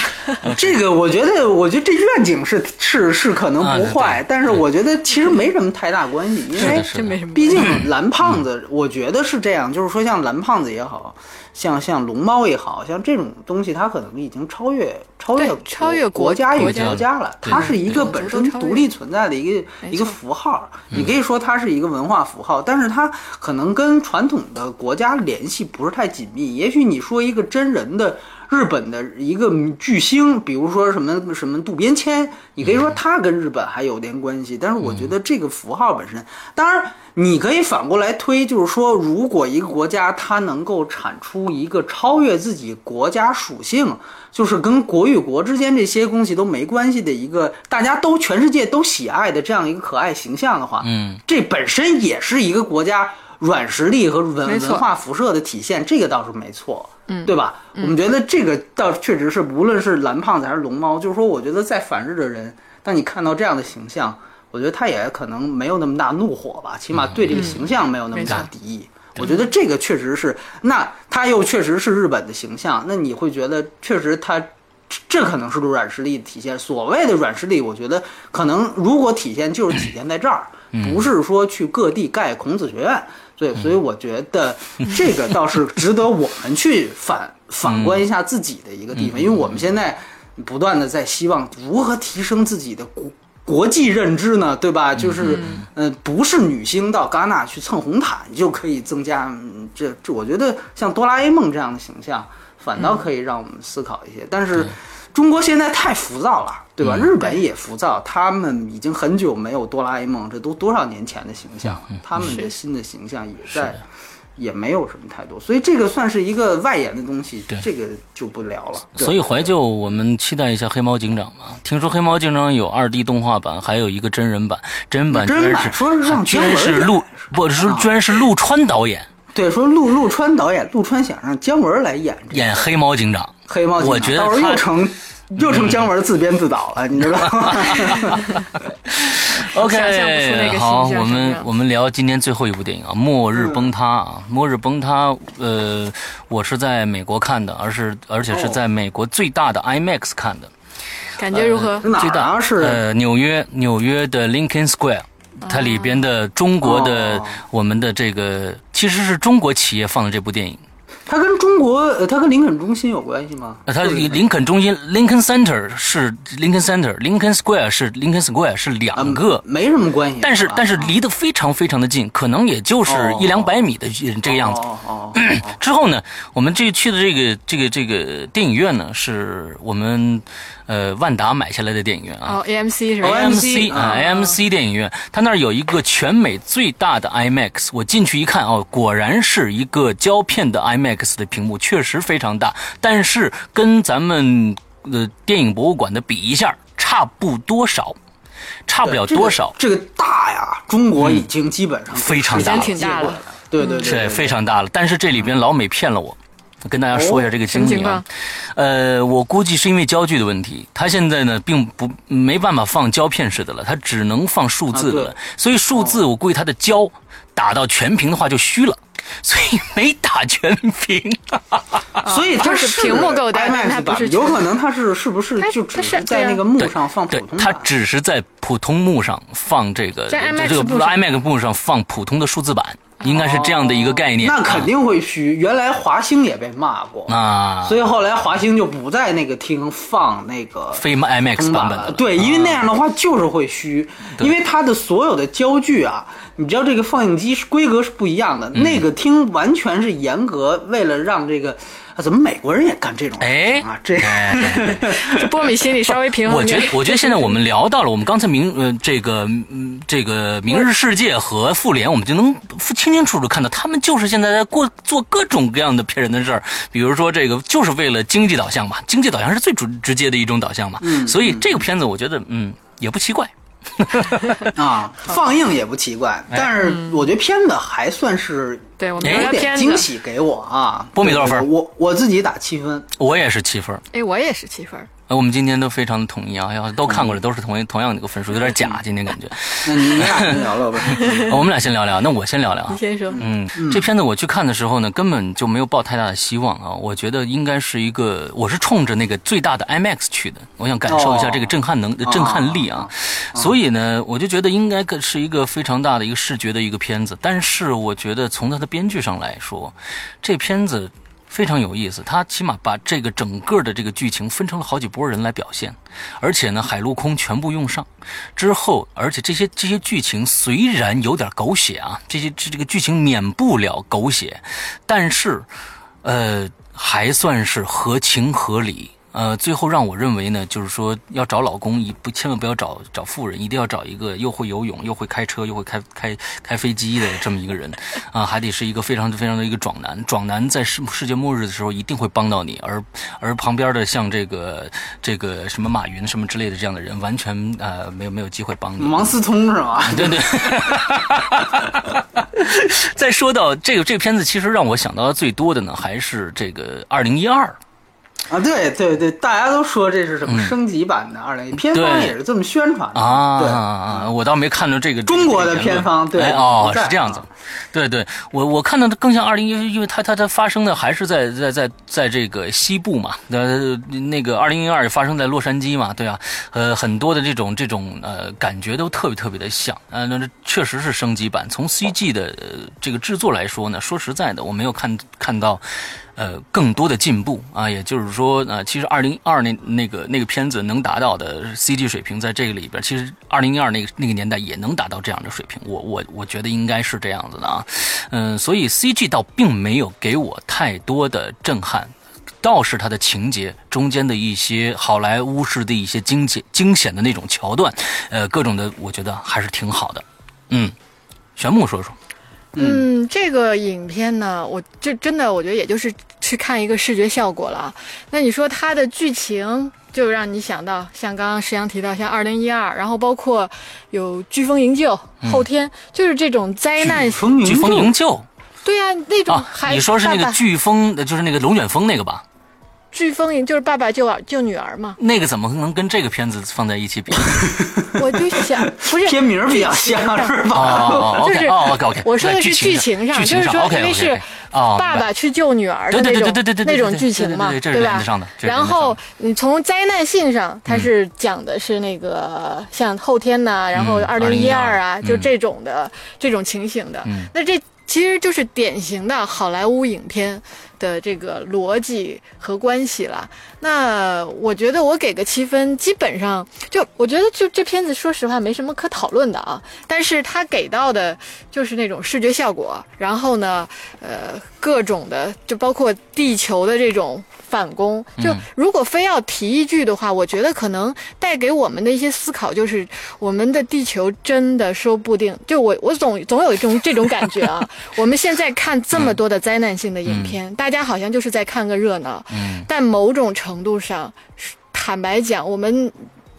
这个我觉得，我觉得这愿景是是是可能不坏，但是我觉得其实没什么太大关系，因为。毕竟蓝胖子，我觉得是这样，就是说像蓝胖子也好像像龙猫也好像这种东西，它可能已经超越超越超越国国家与国家。了，它是一个本身独立存在的一个一个符号，你可以说它是一个文化符号，但是它可能跟传统的国家联系不是太紧密。也许你说一个真人的。日本的一个巨星，比如说什么什么渡边谦，你可以说他跟日本还有点关系，但是我觉得这个符号本身，当然你可以反过来推，就是说，如果一个国家它能够产出一个超越自己国家属性，就是跟国与国之间这些东西都没关系的一个，大家都全世界都喜爱的这样一个可爱形象的话，嗯，这本身也是一个国家软实力和文文化辐射的体现，这个倒是没错，嗯对吧？我们觉得这个倒确实是，无论是蓝胖子还是龙猫，就是说，我觉得在反日的人，当你看到这样的形象，我觉得他也可能没有那么大怒火吧，起码对这个形象没有那么大敌意。我觉得这个确实是，那他又确实是日本的形象，那你会觉得确实他。这这可能是软实力的体现。所谓的软实力，我觉得可能如果体现就是体现在这儿，不是说去各地盖孔子学院。对，所以我觉得这个倒是值得我们去反 反观一下自己的一个地方，因为我们现在不断的在希望如何提升自己的国国际认知呢，对吧？就是，呃，不是女星到戛纳去蹭红毯就可以增加，嗯这这，我觉得像哆啦 A 梦这样的形象，反倒可以让我们思考一些。但是中国现在太浮躁了，对吧？日本也浮躁，他们已经很久没有哆啦 A 梦，这都多少年前的形象了，他们的新的形象也在。也没有什么太多，所以这个算是一个外延的东西，这个就不聊了。所以怀旧，我们期待一下《黑猫警长》吧。听说《黑猫警长》有二 D 动画版，还有一个真人版。真人版居真人版然是说是让居然是陆，不是居然是陆川导演对，说陆陆川导演，陆川想让姜文来演这个演黑猫警长。黑猫警长，我觉得到时候又成又成姜文自编自导了，你知道吗？OK，好，我们我们聊今天最后一部电影啊，《末日崩塌》啊，《末日崩塌》呃，我是在美国看的，而是而且是在美国最大的 IMAX 看的。感觉如何？哪最大儿啊是？呃，纽约纽约的 Lincoln Square，它里边的中国的、哦我们的这个其实是中国企业放的这部电影。它跟中国，呃，它跟林肯中心有关系吗？呃，它就是林肯中心 Lincoln Center 是 Lincoln Center，Lincoln Square 是 Lincoln Square 是两个。没什么关系。但是但是离得非常非常的近，可能也就是哦一两百米的这个样子。哦哦哦哦 之后呢，我们这去的这个这个这个电影院呢，是我们呃万达买下来的电影院啊。哦，AMC 是吧？哦 AMC 啊啊，AMC 电影院，它那儿有一个全美最大的 IMAX。我进去一看，哦，果然是一个胶片的 IMAX 的屏幕，确实非常大。但是跟咱们呃电影博物馆的比一下，差不多少，差不了多少。这个。这个大呀，中国已经基本上非常大已经挺大了。对对对，是对非常大了。但是这里边老美骗了我。跟大家说一下这个经历啊。呃，我估计是因为焦距的问题，它现在呢并不没办法放胶片式的了，它只能放数字的了，啊所以数字我估计它的胶打到全屏的话就虚了，所以没打全屏。所以它就是屏幕够大但它 IMAX 版，不是有可能它是是不是它就只它是是在那个幕上放普对通，它版？只是在普通幕上放这个在 IMAX 这个幕上 IMAX 幕上放普通的数字版，应该是这样的一个概念。那肯定会虚。原来华星也被骂过，啊，所以后来华星就不在那个厅放那个非 IMAX 通版本的了对，因为那样的话就是会虚，因为它的所有的焦距啊，你知道这个放映机是规格是不一样的，嗯那个厅完全是严格为了让这个。啊，怎么美国人也干这种事哎情啊？这哎 这波米心里稍微平衡点我觉得，。我觉得现在我们聊到了，我们刚才明呃这个嗯这个《明日世界》和《复联》，我们就能清清楚楚看到，他们就是现在在过做各种各样的骗人的事儿，比如说这个就是为了经济导向嘛，经济导向是最直直接的一种导向嘛，嗯所以这个片子我觉得嗯也不奇怪。啊，放映也不奇怪，哎但是我觉得片子还算是对我有点。惊喜给我啊。波米多少分我我自己打七分，我也是七分，哎，我也是七分儿。呃我们今天都非常的统一啊，要都看过了，都是同一同样的一个分数，有点假，今天感觉。那你你俩先聊聊呗。我们俩先聊聊，那我先聊聊啊你。先说。嗯，这片子我去看的时候呢，根本就没有抱太大的希望啊。我觉得应该是一个，我是冲着那个最大的 IMAX 去的，我想感受一下这个震撼能、哦震撼力啊。所以呢，我就觉得应该是一个非常大的一个视觉的一个片子。但是我觉得从它的编剧上来说，这片子。非常有意思，他起码把这个整个的这个剧情分成了好几波人来表现，而且呢，海陆空全部用上之后，而且这些这些剧情虽然有点狗血啊，这些这这个剧情免不了狗血，但是，呃，还算是合情合理。呃，最后让我认为呢，就是说要找老公，一不千万不要找找富人，一定要找一个又会游泳、又会开车、又会开开开飞机的这么一个人，啊，还得是一个非常非常的一个壮男。壮男在世世界末日的时候一定会帮到你，而而旁边的像这个这个什么马云什么之类的这样的人，完全呃没有没有机会帮你。王思聪是吧？对对。再说到这个这个片子，其实让我想到的最多的呢，还是这个二零一二。啊，对对对，大家都说这是什么升级版的二零一，片方也是这么宣传的。啊对，啊！我倒没看到这个中国的这个言论片方对哎哦是这样子啊。对对，我我看到的更像二零一，因为它它它发生的还是在在在在这个西部嘛，呃，那个二零一二发生在洛杉矶嘛，对啊，呃，很多的这种这种呃感觉都特别特别的像，呃，那这确实是升级版。从 CG 的、呃、这个制作来说呢，说实在的，我没有看看到。呃，更多的进步啊，也就是说，呃，其实二零二那那个那个片子能达到的 CG 水平，在这个里边，其实二零一二那个那个年代也能达到这样的水平。我我我觉得应该是这样子的啊，嗯，所以 CG 倒并没有给我太多的震撼，倒是它的情节中间的一些好莱坞式的一些惊险惊险的那种桥段，呃，各种的，我觉得还是挺好的。嗯，玄木说说。嗯，这个影片呢，我这真的我觉得也就是去看一个视觉效果了啊。那你说它的剧情就让你想到，像刚刚石阳提到，像二零一二，然后包括有飓风营救、后天，就是这种灾难飓。风飓风营救对呀、那种你说是那个飓风，就是那个龙卷风那个吧？飓风营就是爸爸救儿救女儿嘛。那个怎么能跟这个片子放在一起比？我就想，不是片名比较像是哦吧？就是，OK，哦，OK OK，我说的是剧剧情上，就是说，因为是哦，爸爸去救女儿的对对那种对对对对对那种剧情嘛，对吧然后你从灾难性上，它是讲的是那个像后天呐，然后嗯二零一二啊，2012就这种的这种情形的嗯。那这其实就是典型的好莱坞影片的这个逻辑和关系了。那我觉得我给个七分，基本上就我觉得就这片子，说实话没什么可讨论的啊。但是它给到的就是那种视觉效果，然后呢，呃，各种的，就包括地球的这种反攻。就如果非要提一句的话，我觉得可能带给我们的一些思考，就是我们的地球真的说不定，就我我总总有一种这种感觉啊。我们现在看这么多的灾难性的影片，大家好像就是在看个热闹，嗯但某种程度上，坦白讲，我们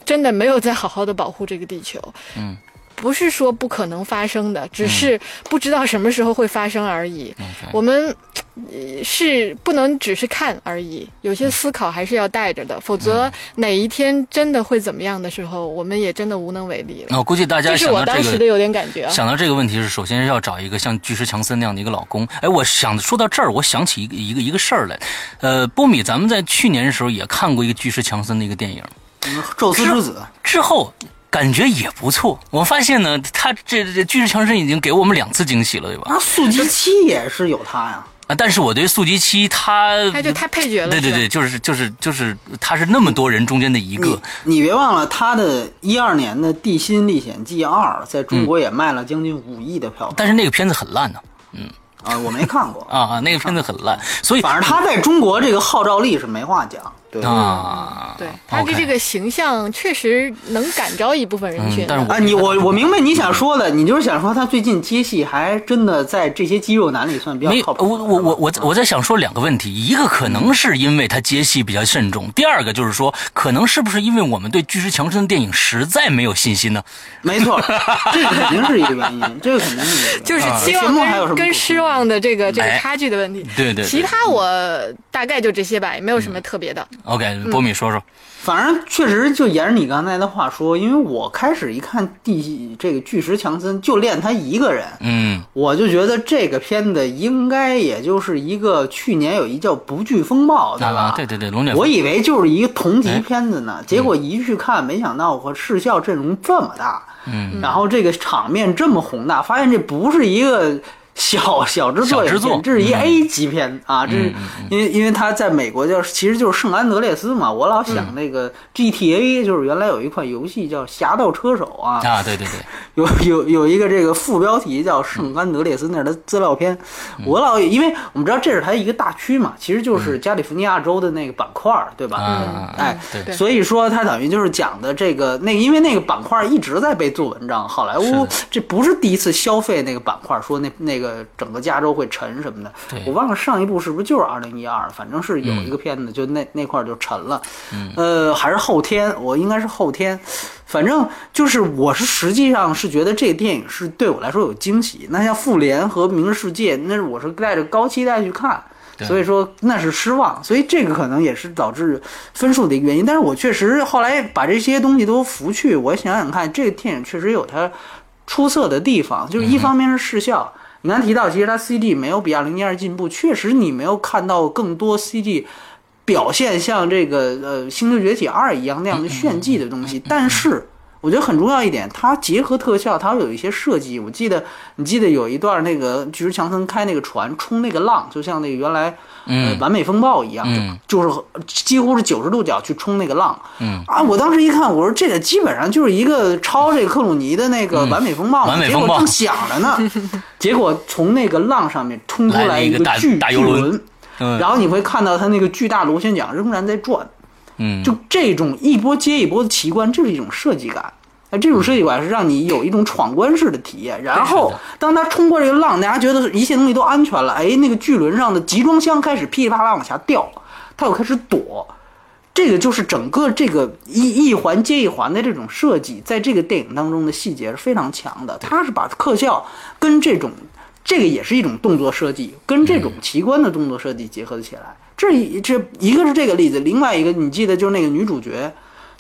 真的没有在好好的保护这个地球。嗯。不是说不可能发生的，只是不知道什么时候会发生而已。我们呃是不能只是看而已，有些思考还是要带着的，否则哪一天真的会怎么样的时候，我们也真的无能为力了。那我估计大家这是我想到这个。当时的有点感觉啊。想到这个问题是，首先要找一个像巨石强森那样的一个老公。哎，我想说到这儿，我想起一个一个一个事儿来。呃，波米，咱们在去年的时候也看过一个巨石强森的一个电影，宙斯之子，之后感觉也不错。我发现呢，他这这巨石强森已经给我们两次惊喜了，对吧？那速激七也是有他呀。啊，但是我对速激七他，他就太配角了，对对对，就是就是就是他是那么多人中间的一个你，你别忘了，他的一二年的《地心历险记二》在中国也卖了将近五亿的票房、但是那个片子很烂呢。嗯啊，我没看过。啊啊，那个片子很烂，所以反正他在中国这个号召力是没话讲。对啊，对他的这个形象确实能感召一部分人群。嗯但是我啊，你我我明白你想说的，你就是想说他最近接戏还真的在这些肌肉男里算比较靠。我我我我我在想说两个问题，一个可能是因为他接戏比较慎重，第二个就是说，可能是不是因为我们对巨石强森的电影实在没有信心呢？没错，这个肯定是一个原因，这个肯定是一个原因。就是期望跟跟失望的这个这个哎差距的问题。对对对其他我大概就这些吧，也没有什么特别的。OK，波米说说，反正确实就沿着你刚才的话说，因为我开始一看第这个巨石强森就练他一个人，嗯。我就觉得这个片子应该也就是一个去年有一叫《不惧风暴》，对吧？啊，对对对，龙卷风我以为就是一个同级哎片子呢，结果一去看，没想到我视效阵容这么大，嗯，然后这个场面这么宏大，发现这不是一个小小制作这是一嗯。A 级片啊！这是因为因为他在美国叫其实就是圣安德烈斯嘛，我老想那个 GTA，就是原来有一款游戏叫《侠盗车手》啊，啊，对对对，有有有一个这个副标题叫圣安德烈斯，那是他资料片。嗯。我老因为我们知道这是它一个大区嘛，其实就是加利福尼亚州的那个板块儿，对吧？啊哎，对。对。所以说它等于就是讲的这个那个，因为那个板块一直在被做文章，好莱坞这不是第一次消费那个板块，说那那个整个加州会沉什么的。我忘了上一部是不是就是二零一二，反正是有一个片子，就那那块儿就沉了。呃，还是后天，我应该是后天。反正就是，我是实际上是觉得这个电影是对我来说有惊喜。那像《复联》和《明日世界》，那是我是带着高期待去看，所以说那是失望。所以这个可能也是导致分数的一个原因。但是我确实后来把这些东西都拂去，我想想看，这个电影确实有它出色的地方，就是一方面是视效。你刚才提到，其实它 CD 没有比二零一二进步，确实你没有看到更多 CD 表现像这个呃《星球崛起二》一样那样的炫技的东西，但是。我觉得很重要一点，它结合特效，它有一些设计。我记得，你记得有一段那个巨石强森开那个船冲那个浪，就像那个原来呃嗯完美风暴一样，嗯。就就是几乎是九十度角去冲那个浪。嗯。啊，我当时一看，我说这个基本上就是一个抄这个克鲁尼的那个完美风暴嘛，嗯完美风暴。结果正想着呢，结果从那个浪上面冲出来一个巨巨大游轮。轮，嗯。然后你会看到它那个巨大螺旋桨仍然在转。嗯，就这种一波接一波的奇观，这是一种设计感。哎，这种设计感是让你有一种闯关式的体验。然后，当他冲过这个浪，大家觉得一切东西都安全了，哎，那个巨轮上的集装箱开始噼里啪啦往下掉，他又开始躲。这个就是整个这个一一环接一环的这种设计，在这个电影当中的细节是非常强的。它是把特效跟这种这个也是一种动作设计，跟这种奇观的动作设计结合起来。这一这一个是这个例子，另外一个你记得就是那个女主角，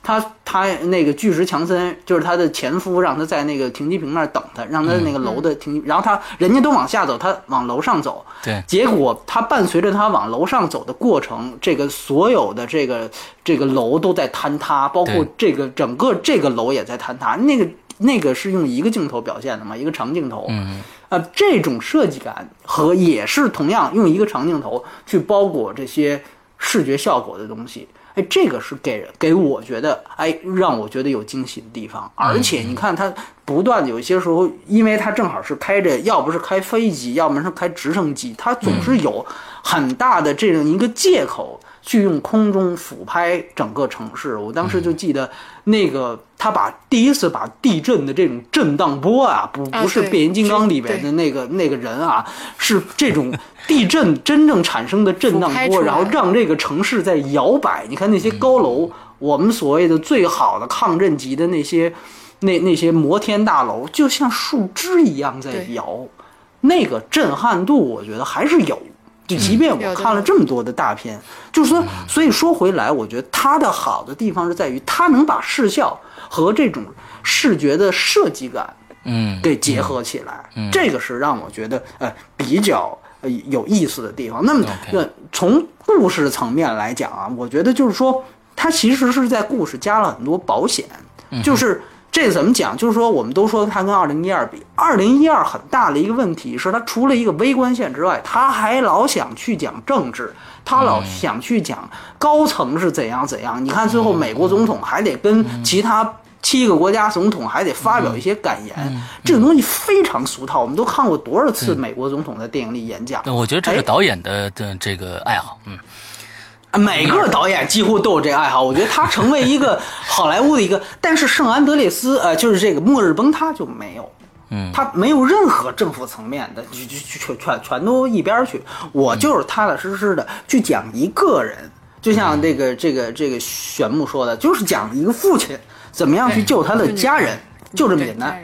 她她那个巨石强森就是她的前夫，让她在那个停机坪那儿等她，让她那个楼的停，然后她人家都往下走，她往楼上走，对，结果她伴随着她往楼上走的过程，这个所有的这个这个楼都在坍塌，包括这个整个这个楼也在坍塌，那个那个是用一个镜头表现的嘛，一个长镜头，嗯，呃，这种设计感和也是同样用一个长镜头去包裹这些视觉效果的东西，哎，这个是给人给我觉得，哎，让我觉得有惊喜的地方。而且你看它不断的有些时候，因为它正好是开着，要不是开飞机，要么是开直升机，它总是有很大的这样一个借口。去用空中俯拍整个城市，我当时就记得那个他把第一次把地震的这种震荡波啊，不啊不是变形金刚里边的那个那个人啊，是这种地震真正产生的震荡波，然后让这个城市在摇摆。你看那些高楼，我们所谓的最好的抗震级的那些那那些摩天大楼，就像树枝一样在摇，那个震撼度，我觉得还是有。就即便我看了这么多的大片，就是说，所以说回来，我觉得它的好的地方是在于它能把视效和这种视觉的设计感嗯，给结合起来，嗯这个是让我觉得呃比较呃有意思的地方。那么呃从故事层面来讲啊，我觉得就是说它其实是在故事加了很多保险，就是。这个怎么讲？就是说，我们都说它跟二零一二比，二零一二很大的一个问题是，它除了一个微观线之外，它还老想去讲政治，他老想去讲高层是怎样怎样。你看最后美国总统还得跟其他七个国家总统还得发表一些感言，这种东西非常俗套。我们都看过多少次美国总统在电影里演讲，我觉得这是哎导演的的这个爱好，嗯，每个导演几乎都有这个爱好。我觉得他成为一个好莱坞的一个，但是圣安德烈斯，呃，就是这个末日崩塌就没有。嗯他没有任何政府层面的，就就就全全全都一边去。我就是踏踏实实的去讲一个人，就像这个这个这个玄木说的，就是讲一个父亲怎么样去救他的家人，就这么简单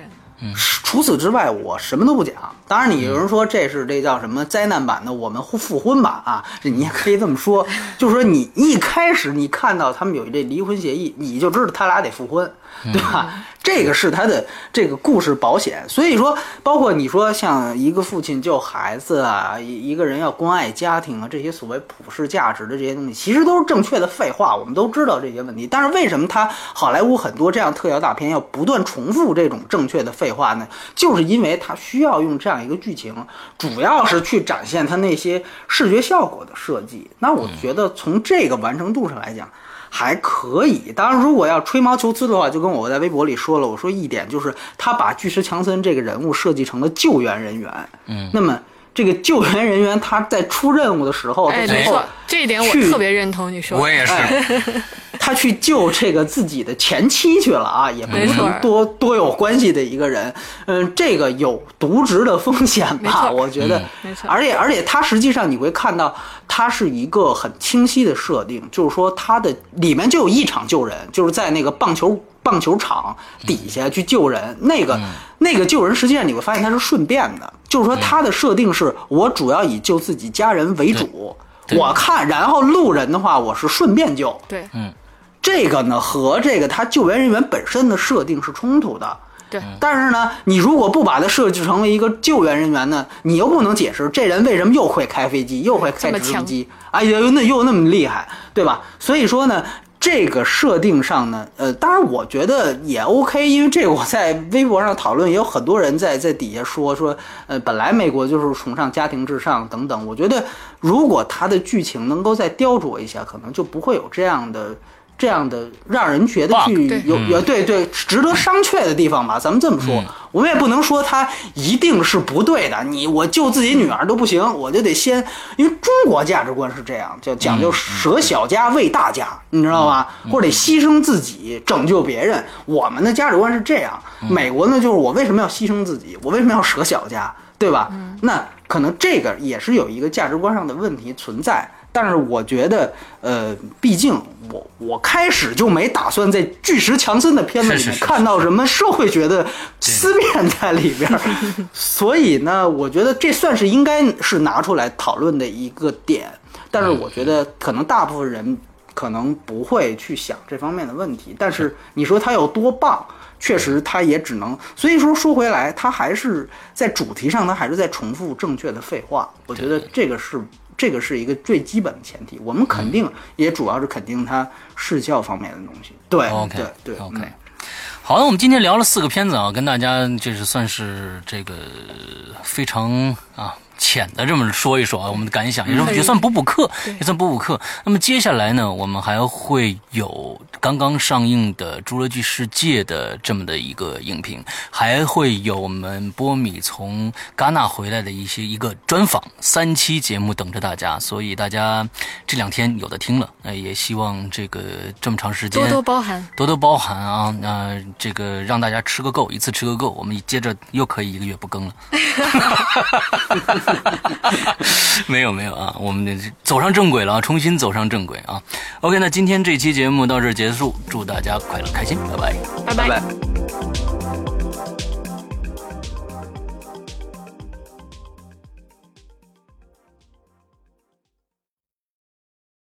除此之外，我什么都不讲。当然，你有人说这是这叫什么灾难版的我们复婚版啊，这你也可以这么说。就是说，你一开始你看到他们有这离婚协议，你就知道他俩得复婚，对。吧？这个是他的这个故事保险。所以说，包括你说像一个父亲救孩子啊，一个人要关爱家庭啊，这些所谓普世价值的这些东西，其实都是正确的废话。我们都知道这些问题，但是为什么他好莱坞很多这样特效大片要不断重复这种正确的废话呢？就是因为他需要用这样一个剧情，主要是去展现他那些视觉效果的设计。那我觉得从这个完成度上来讲。还可以，当然，如果要吹毛求疵的话，就跟我在微博里说了，我说一点就是他把巨石强森这个人物设计成了救援人员，嗯，那么这个救援人员他在出任务的时候，没错，这一点我特别认同你说的。我也是，他去救这个自己的前妻去了啊，也不是多多有关系的一个人，嗯，这个有渎职的风险吧？我觉得，没错而且而且他实际上你会看到，他是一个很清晰的设定，就是说他的里面就有一场救人，就是在那个棒球棒球场底下去救人，那个、那个救人实际上你会发现他是顺便的，就是说他的设定是我主要以救自己家人为主。我看，然后路人的话，我是顺便救。对这个呢和这个他救援人员本身的设定是冲突的。对，但是呢，你如果不把它设置成为一个救援人员呢，你又不能解释这人为什么又会开飞机，又会开直升机，哎呦，那又那么厉害，对吧？所以说呢，这个设定上呢，呃，当然我觉得也 OK，因为这个我在微博上讨论，也有很多人在在底下说说，呃，本来美国就是崇尚家庭至上等等，我觉得如果他的剧情能够再雕琢一下，可能就不会有这样的。这样的让人觉得去有有对对值得商榷的地方吧，咱们这么说，我们也不能说他一定是不对的。你我救自己女儿都不行，我就得先，因为中国价值观是这样，就讲究舍小家为大家，你知道吧？或者得牺牲自己拯救别人。我们的价值观是这样，美国呢就是我为什么要牺牲自己？我为什么要舍小家？对吧？那可能这个也是有一个价值观上的问题存在。但是我觉得，呃，毕竟我我开始就没打算在巨石强森的片子里面看到什么社会学的思辨在里边儿，所以呢，我觉得这算是应该是拿出来讨论的一个点。但是我觉得可能大部分人可能不会去想这方面的问题。但是你说他有多棒，确实他也只能。所以说说回来，他还是在主题上，他还是在重复正确的废话。我觉得这个是。这个是一个最基本的前提，我们肯定也主要是肯定它视效方面的东西。对 OK 对对 OK 嗯。好的，我们今天聊了四个片子啊，跟大家就是算是这个非常啊浅的这么说一说啊，我们的感想，也是可以也算补补课，也算补补课。那么接下来呢，我们还会有刚刚上映的《侏罗纪世界》的这么的一个影评，还会有我们波米从戛纳回来的一些一个专访，三期节目等着大家，所以大家这两天有的听了，那也希望这个这么长时间多多包涵。多多包涵啊！那、这个让大家吃个够，一次吃个够，我们接着又可以一个月不更了。没有没有啊，我们走上正轨了啊，重新走上正轨啊。OK，那今天这期节目到这儿结束，祝大家快乐开心，拜拜。拜拜拜。